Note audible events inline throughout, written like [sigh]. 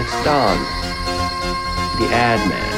It's Don, the ad man.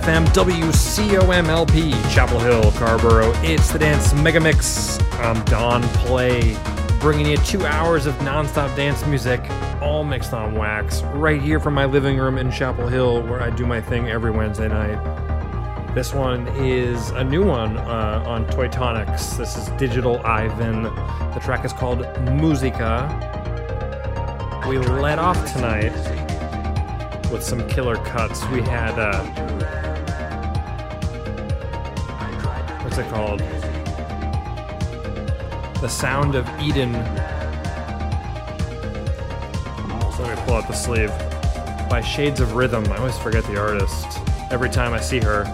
FM, WCOMLP, Chapel Hill, Carrboro. It's the Dance Mega Mix. I'm Don Play, bringing you two hours of nonstop dance music, all mixed on wax, right here from my living room in Chapel Hill, where I do my thing every Wednesday night. This one is a new one uh, on Toytonics. This is Digital Ivan. The track is called Musica. We let off tonight with some killer cuts. We had uh, what's it called? The Sound of Eden. So let me pull out the sleeve. By Shades of Rhythm. I always forget the artist every time I see her.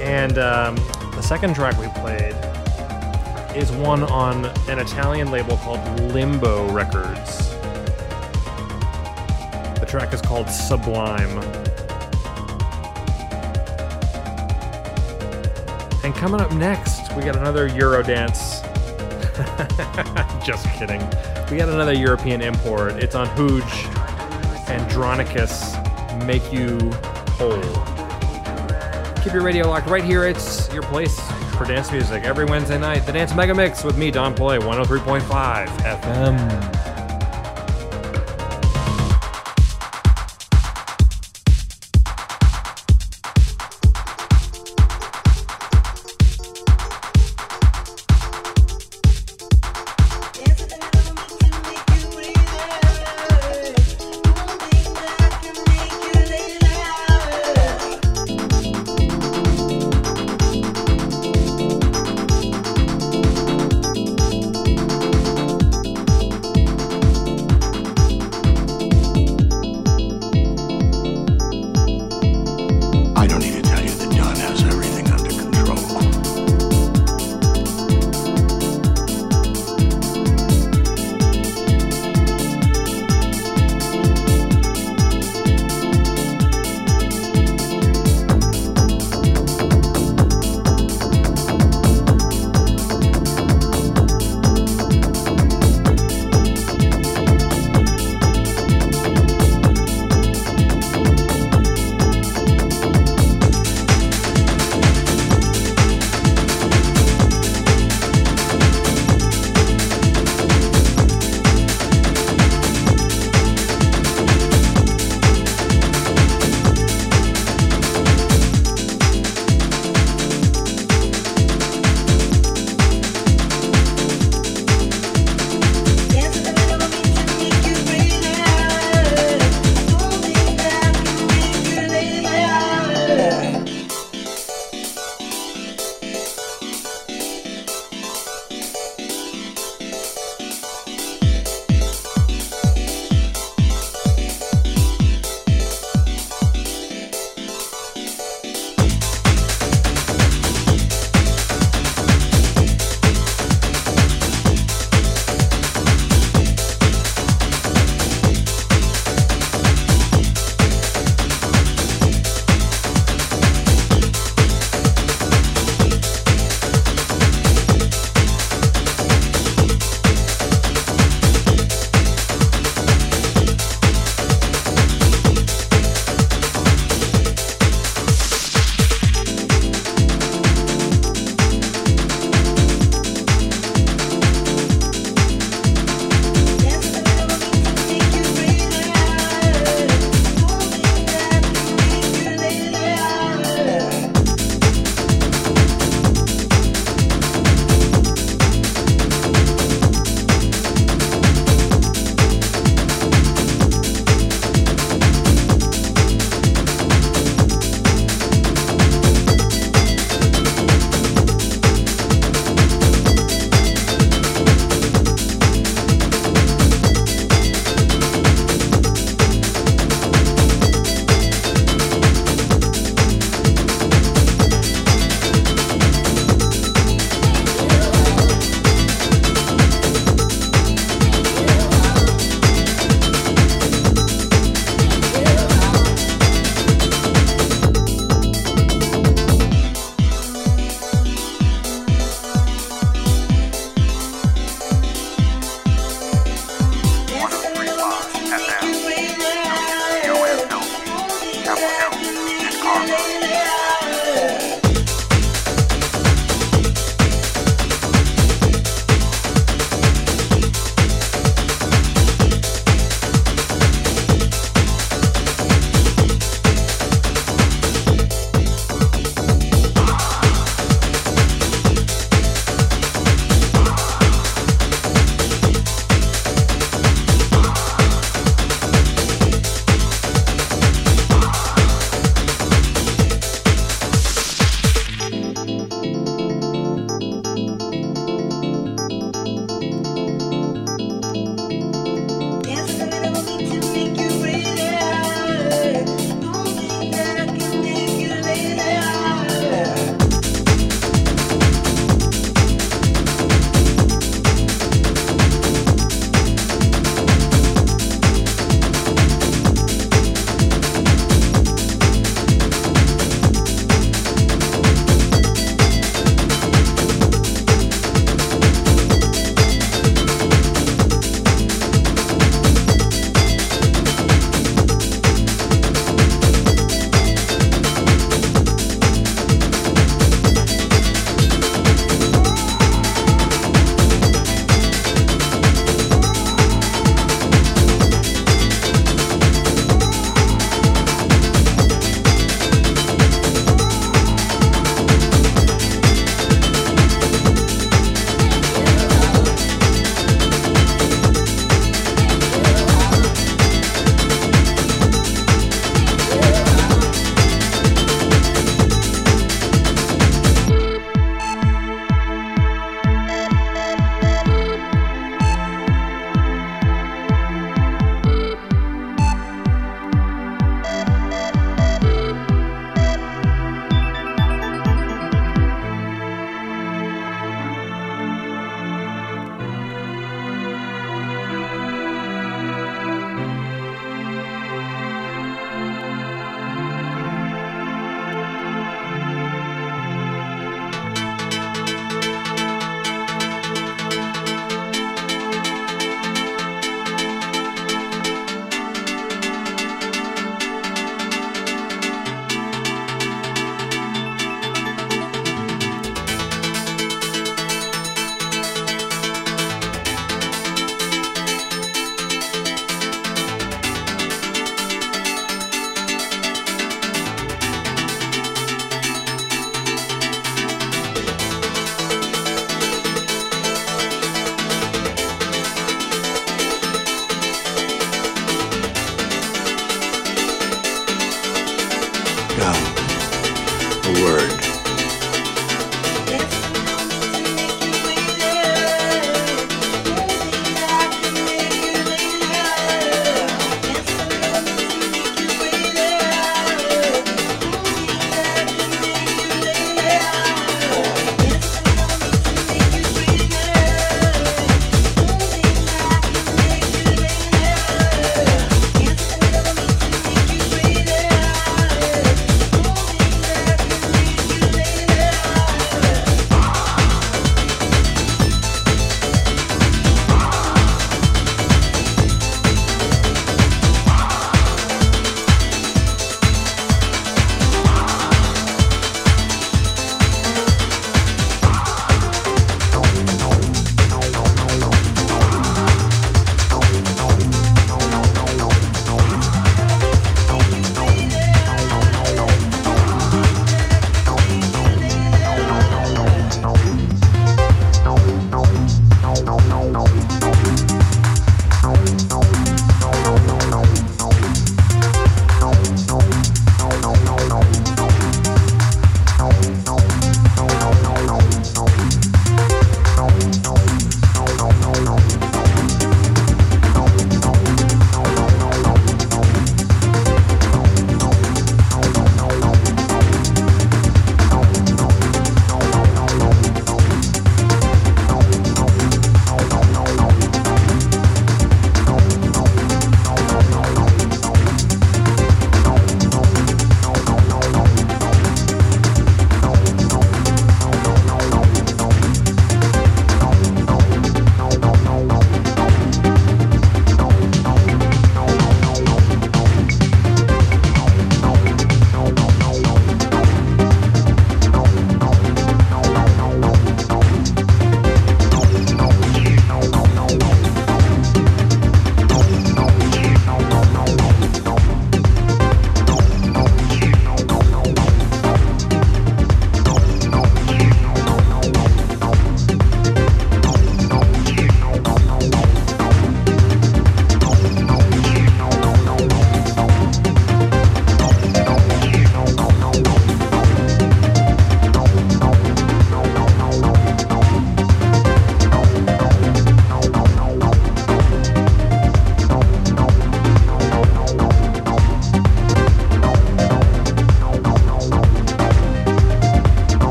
And um, the second track we played is one on an Italian label called Limbo Records. The track is called Sublime. And coming up next, we got another Eurodance. [laughs] Just kidding. We got another European import. It's on Hooj Andronicus Make You Whole. Keep your radio locked right here. It's your place for dance music every Wednesday night. The Dance Mega Mix with me, Don Play, 103.5 FM.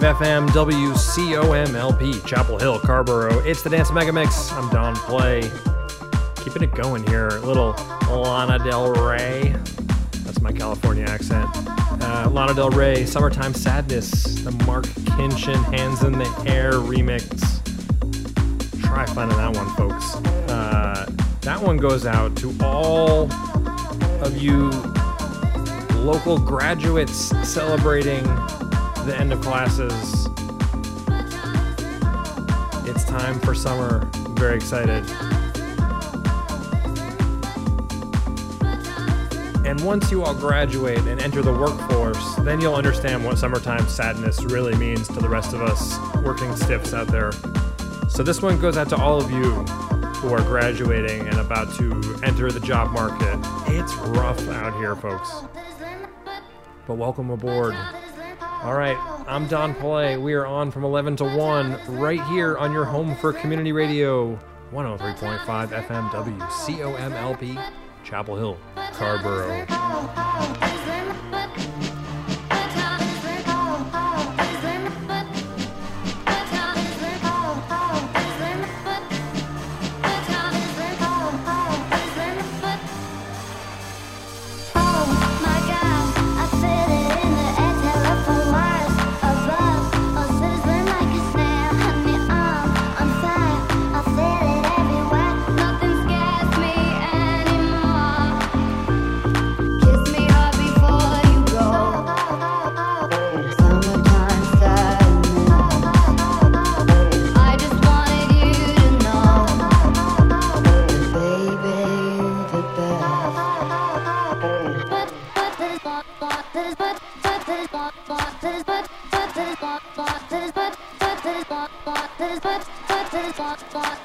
FM WCOMLP, Chapel Hill, Carrboro. It's the Dance Mega Mix. I'm Don Play. Keeping it going here. Little Lana Del Rey. That's my California accent. Uh, Lana Del Rey, Summertime Sadness, the Marc Kinchen Hands in the Air remix. Try finding that one, folks. Uh, that one goes out to all of you local graduates celebrating the end of classes. It's time for summer. I'm very excited. And once you all graduate and enter the workforce, then you'll understand what summertime sadness really means to the rest of us working stiffs out there. So this one goes out to all of you who are graduating and about to enter the job market. It's rough out here, folks. But welcome aboard. All right, I'm Don Play. We are on from 11 to 1 right here on your home for community radio 103.5 FM WCOMLP, Chapel Hill, Carrboro.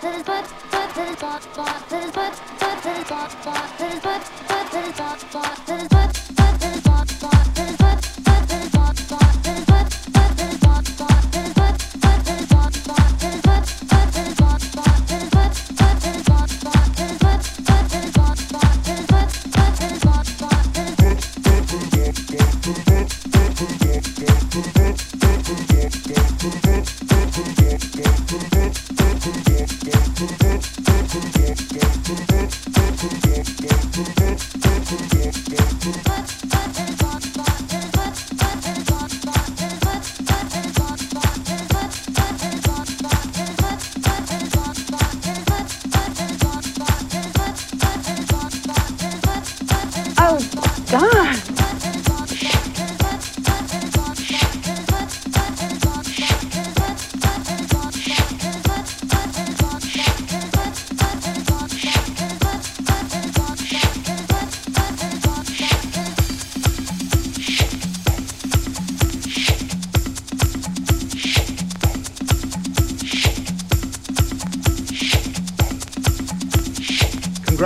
But there's but but there's but but there's but but there's but but there's but but there's but but there's but but there's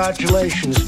Congratulations,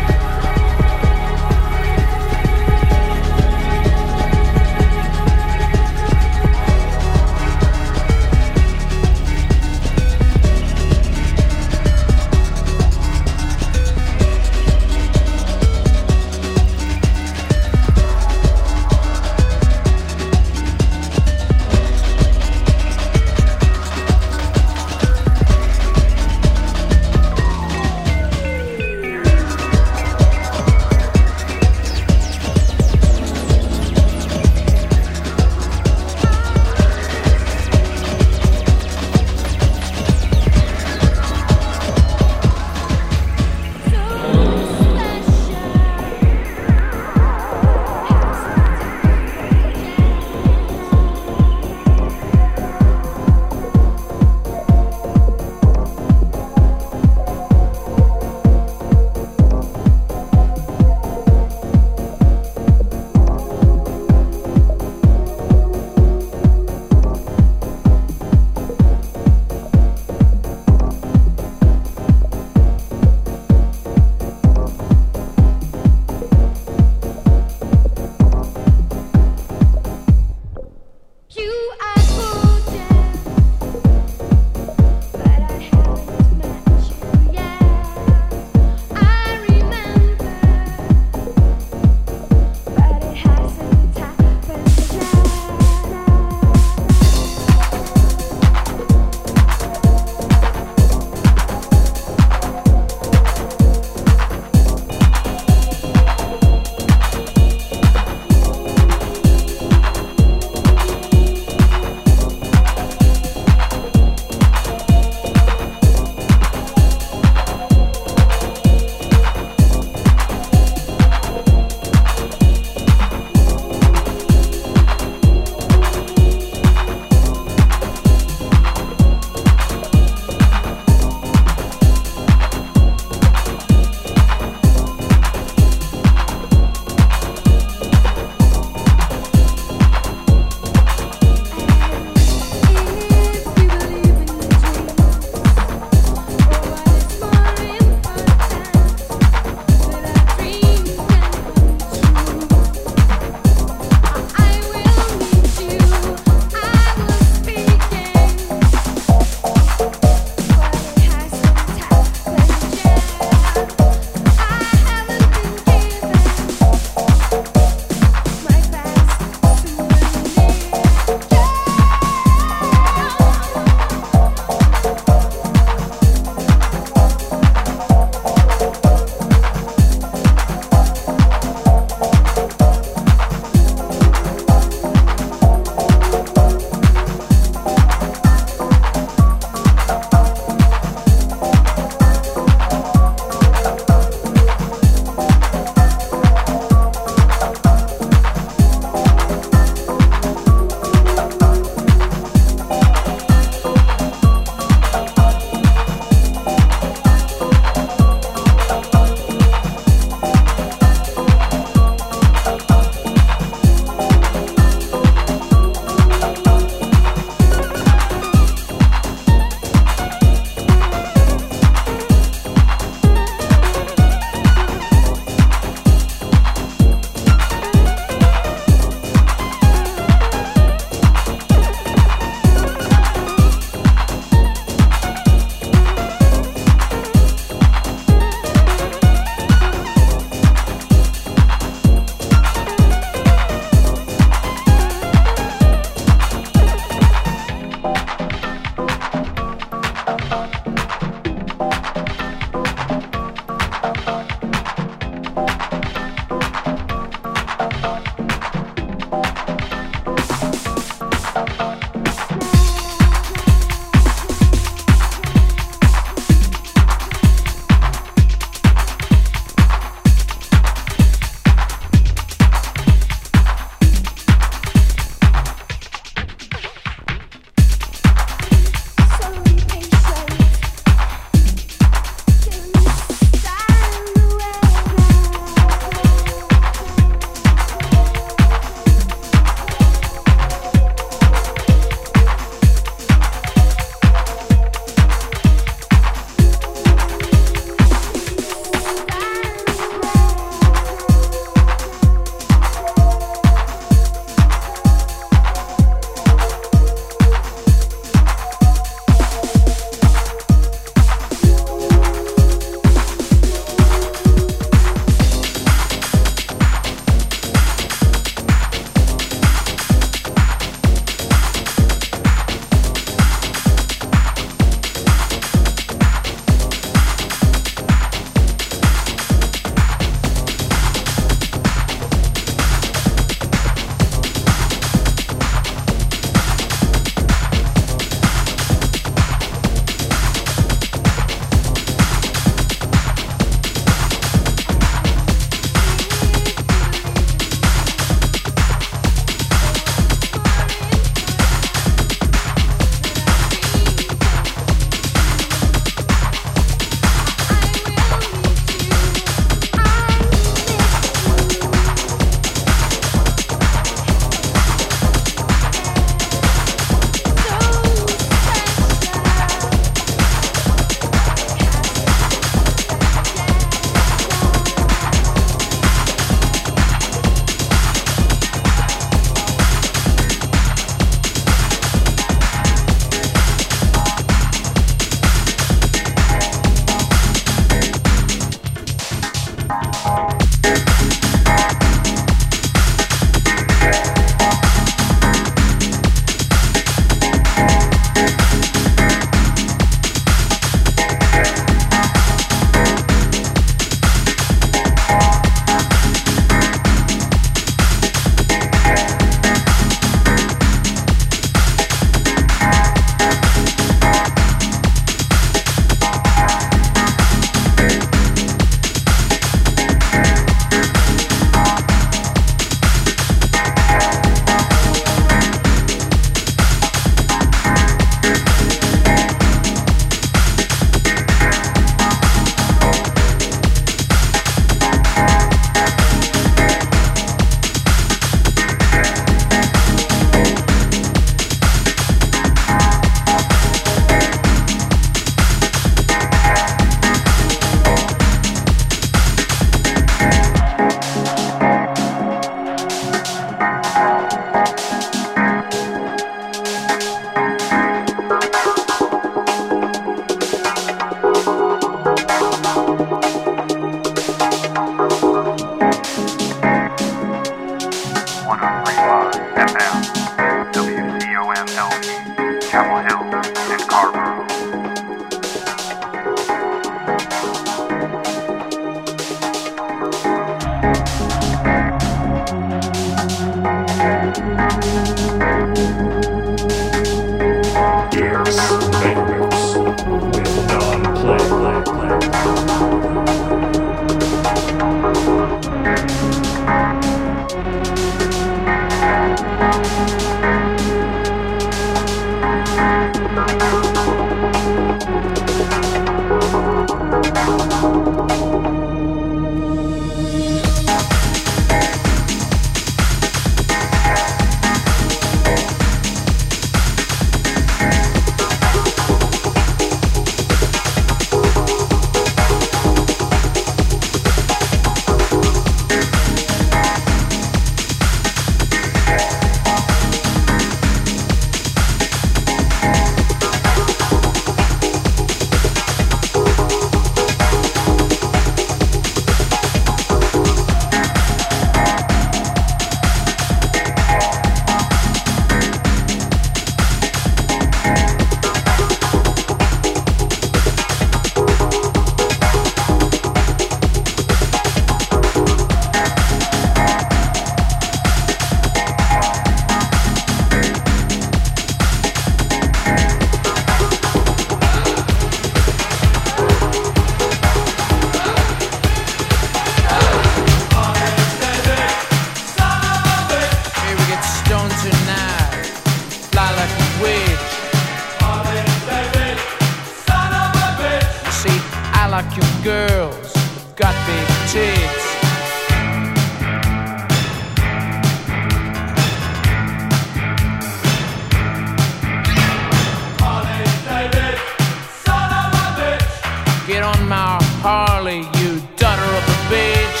Harley, you daughter of a bitch.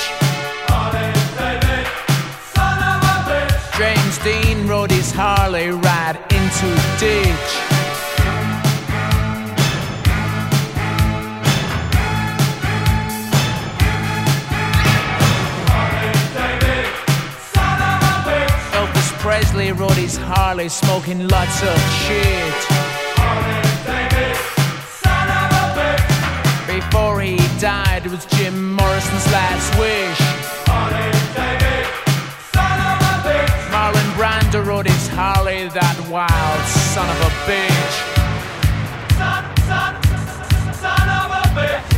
Harley David, son of a bitch. James Dean rode his Harley right into a ditch. Elvis Presley rode his Harley smoking lots of shit. Harley David, son of a bitch. Before he died, it was Jim Morrison's last wish. Harley David, son of a bitch. Marlon Brando rode his Harley, that wild son of a bitch. I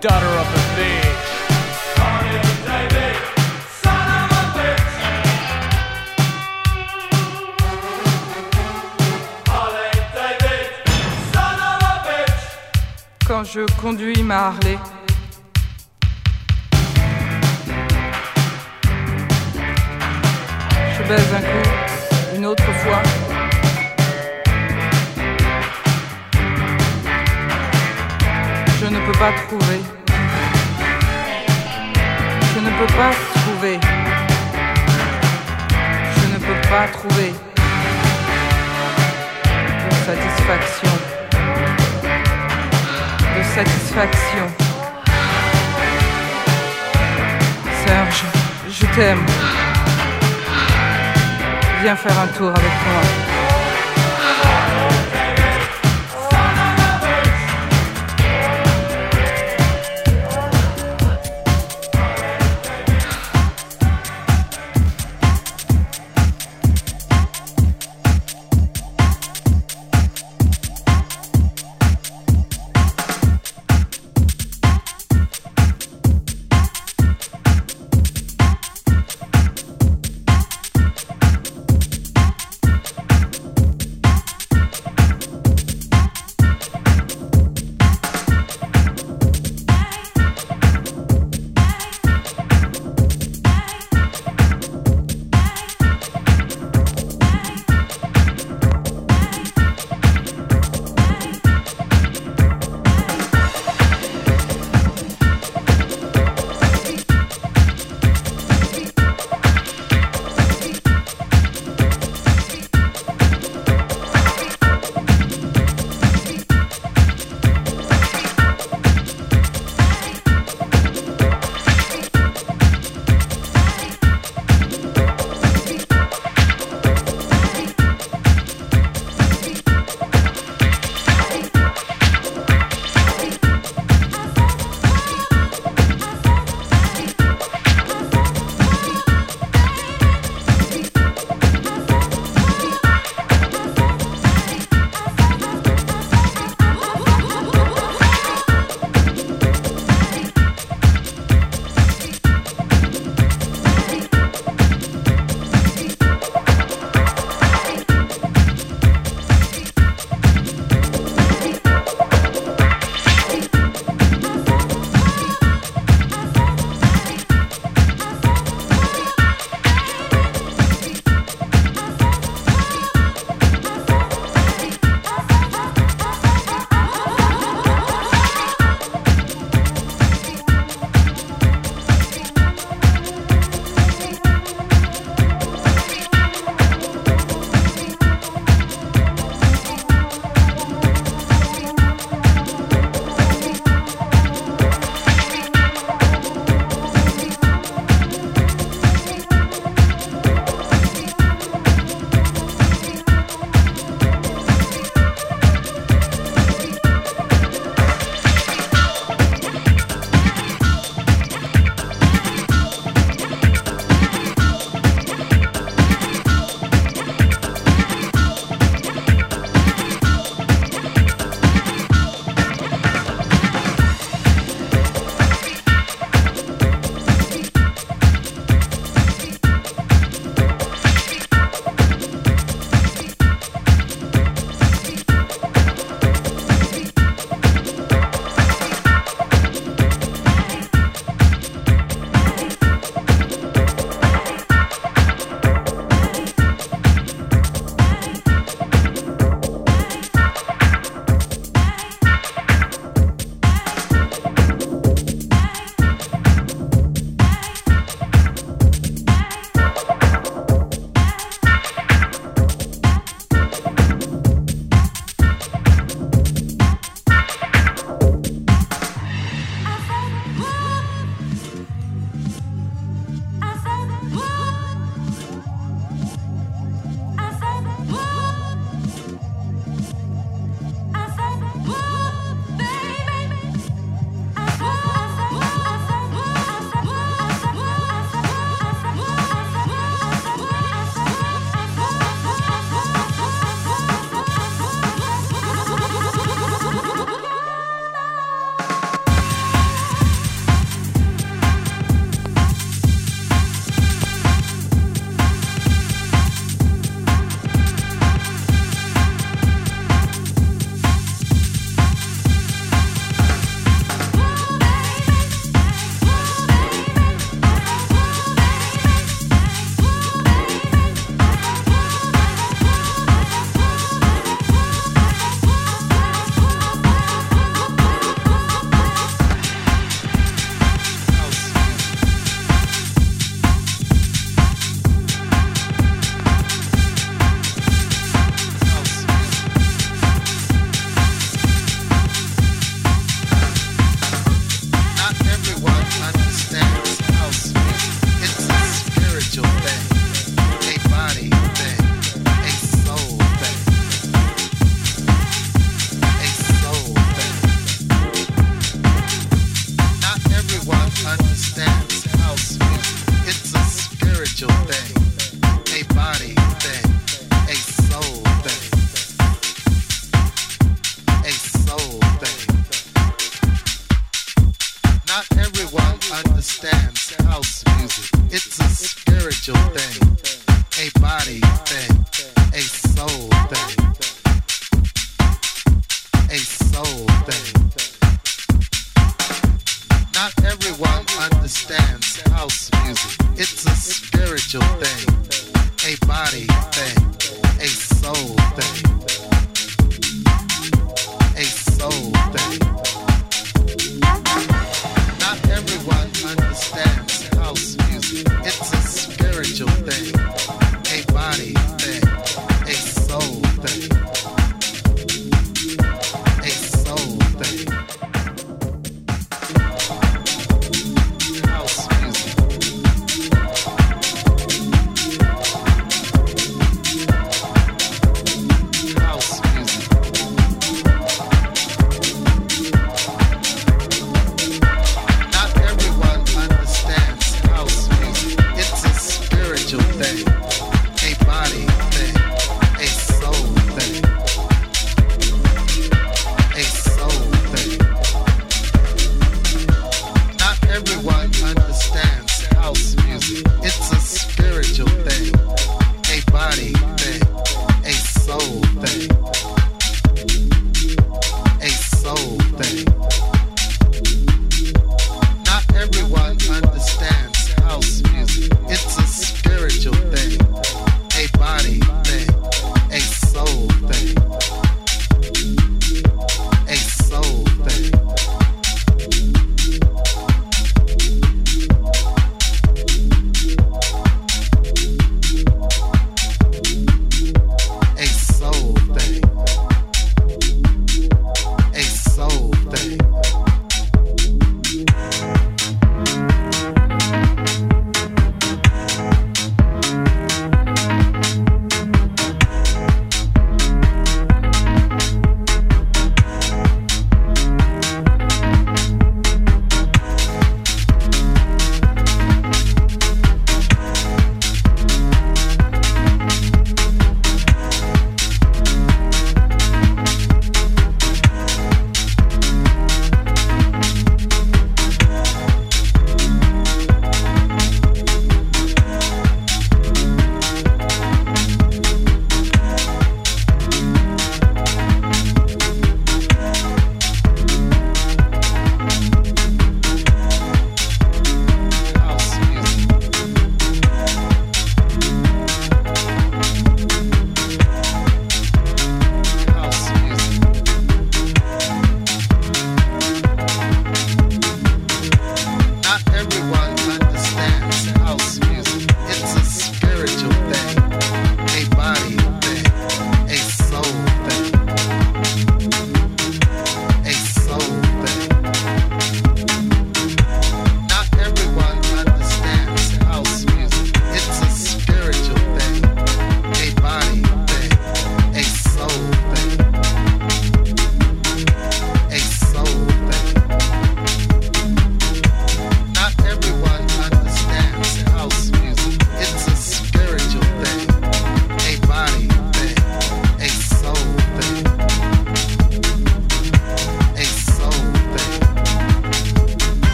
daughter of a bitch. Quand je conduis ma Harley, je baise un coup, une autre fois. Ne peux pas trouver. Je ne peux pas trouver. Je ne peux pas trouver de satisfaction. De satisfaction. Serge, je t'aime. Viens faire un tour avec moi.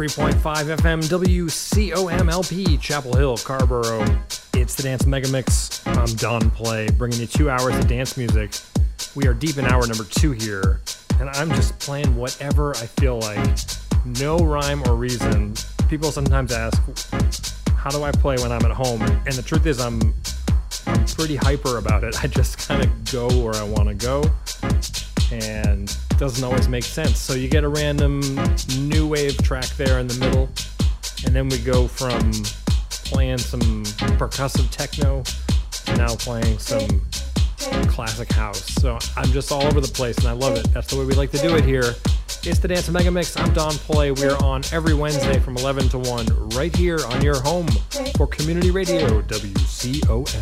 103.5 FM WCOMLP, Chapel Hill, Carrboro. It's the Dance Mega Mix. I'm Don Play, bringing you two hours of dance music. We are deep in hour number two here, and I'm just playing whatever I feel like. No rhyme or reason. People sometimes ask, how do I play when I'm at home? And the truth is, I'm, I'm pretty hyper about it. [laughs] I just kind of go where I want to go, and doesn't always make sense. So you get a random new wave track there in the middle, and then we go from playing some percussive techno to now playing some classic house. So I'm just all over the place, and I love it. That's the way we like to do it here. It's the Dance Mega Mix. I'm Don Pillay. We are on every Wednesday from 11 to 1 right here on your home for Community Radio WCOM.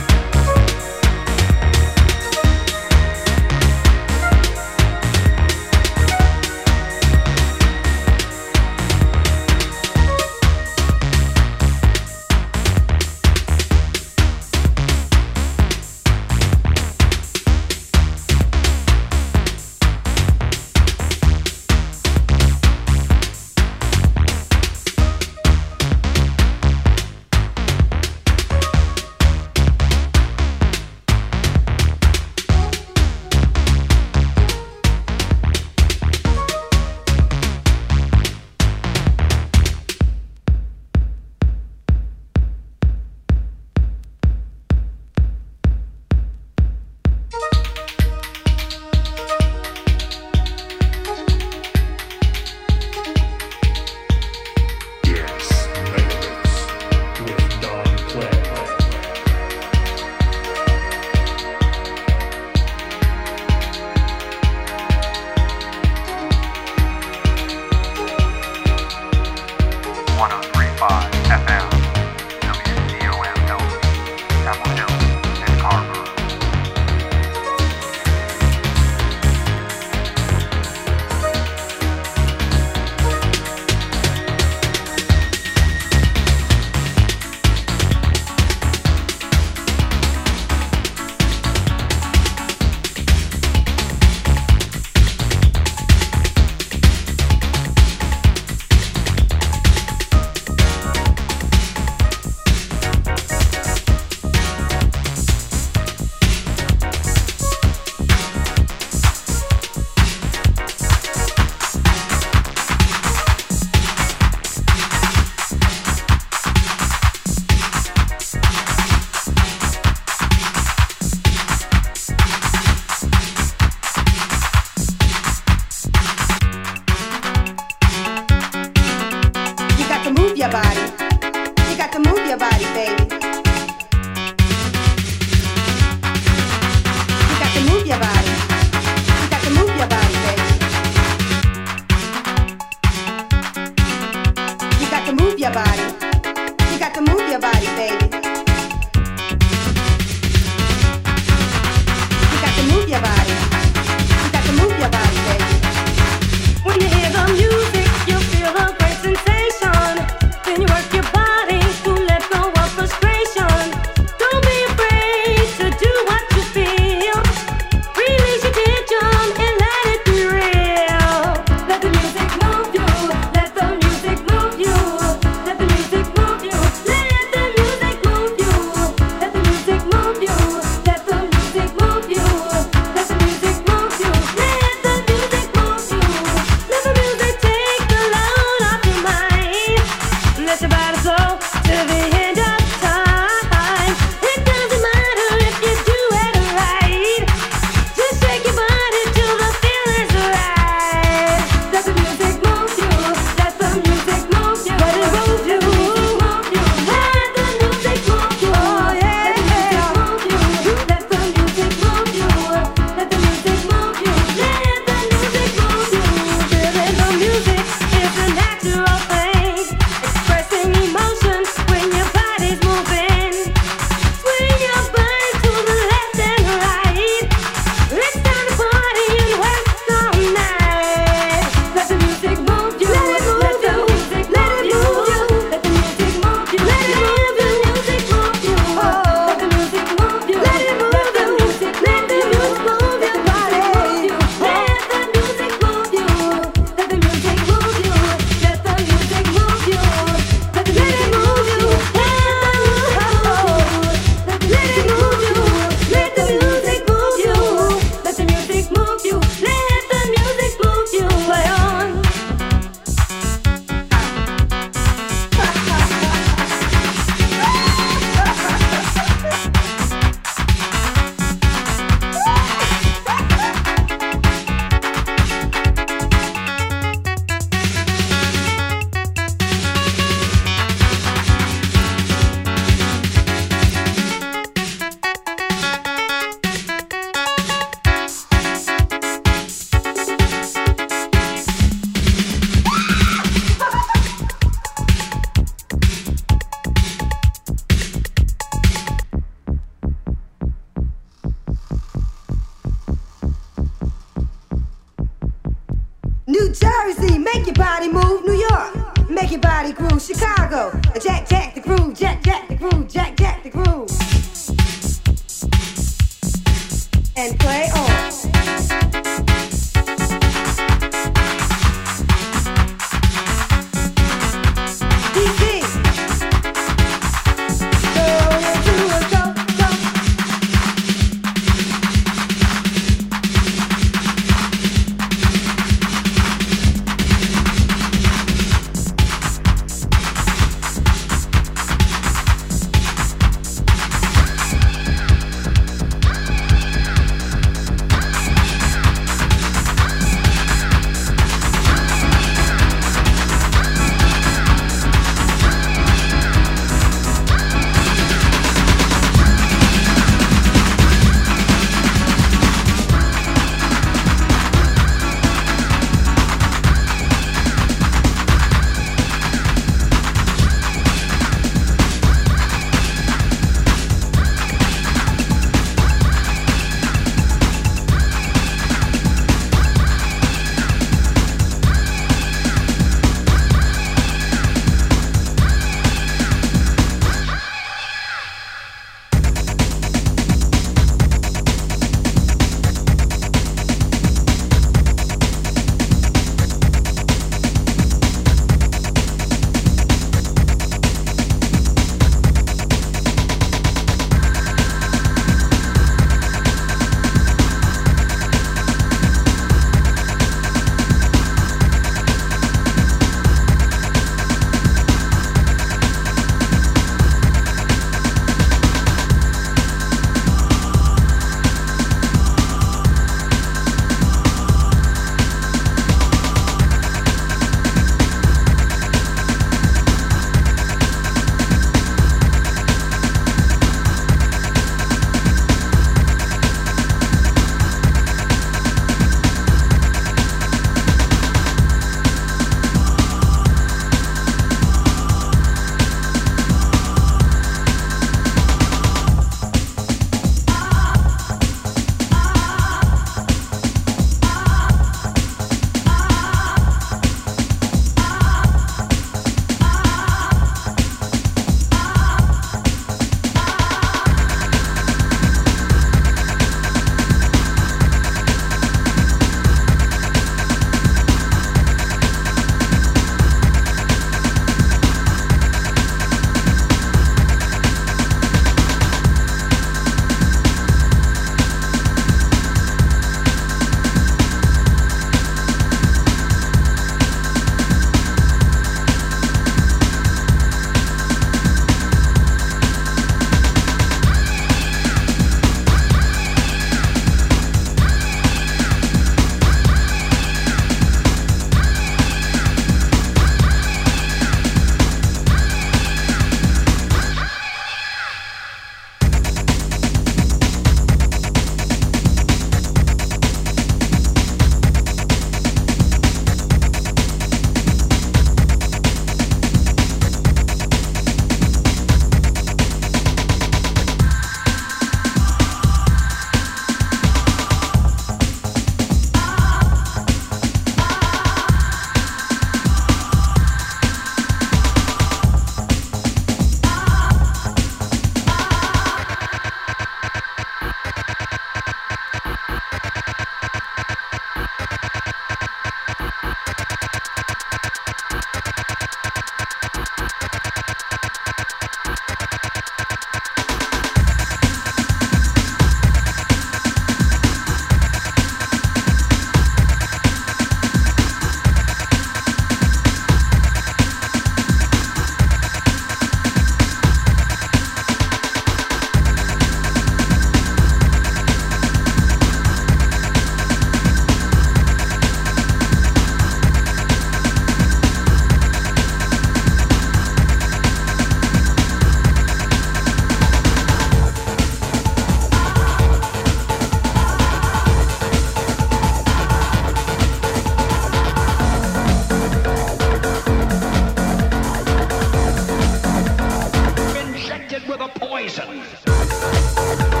with a poison.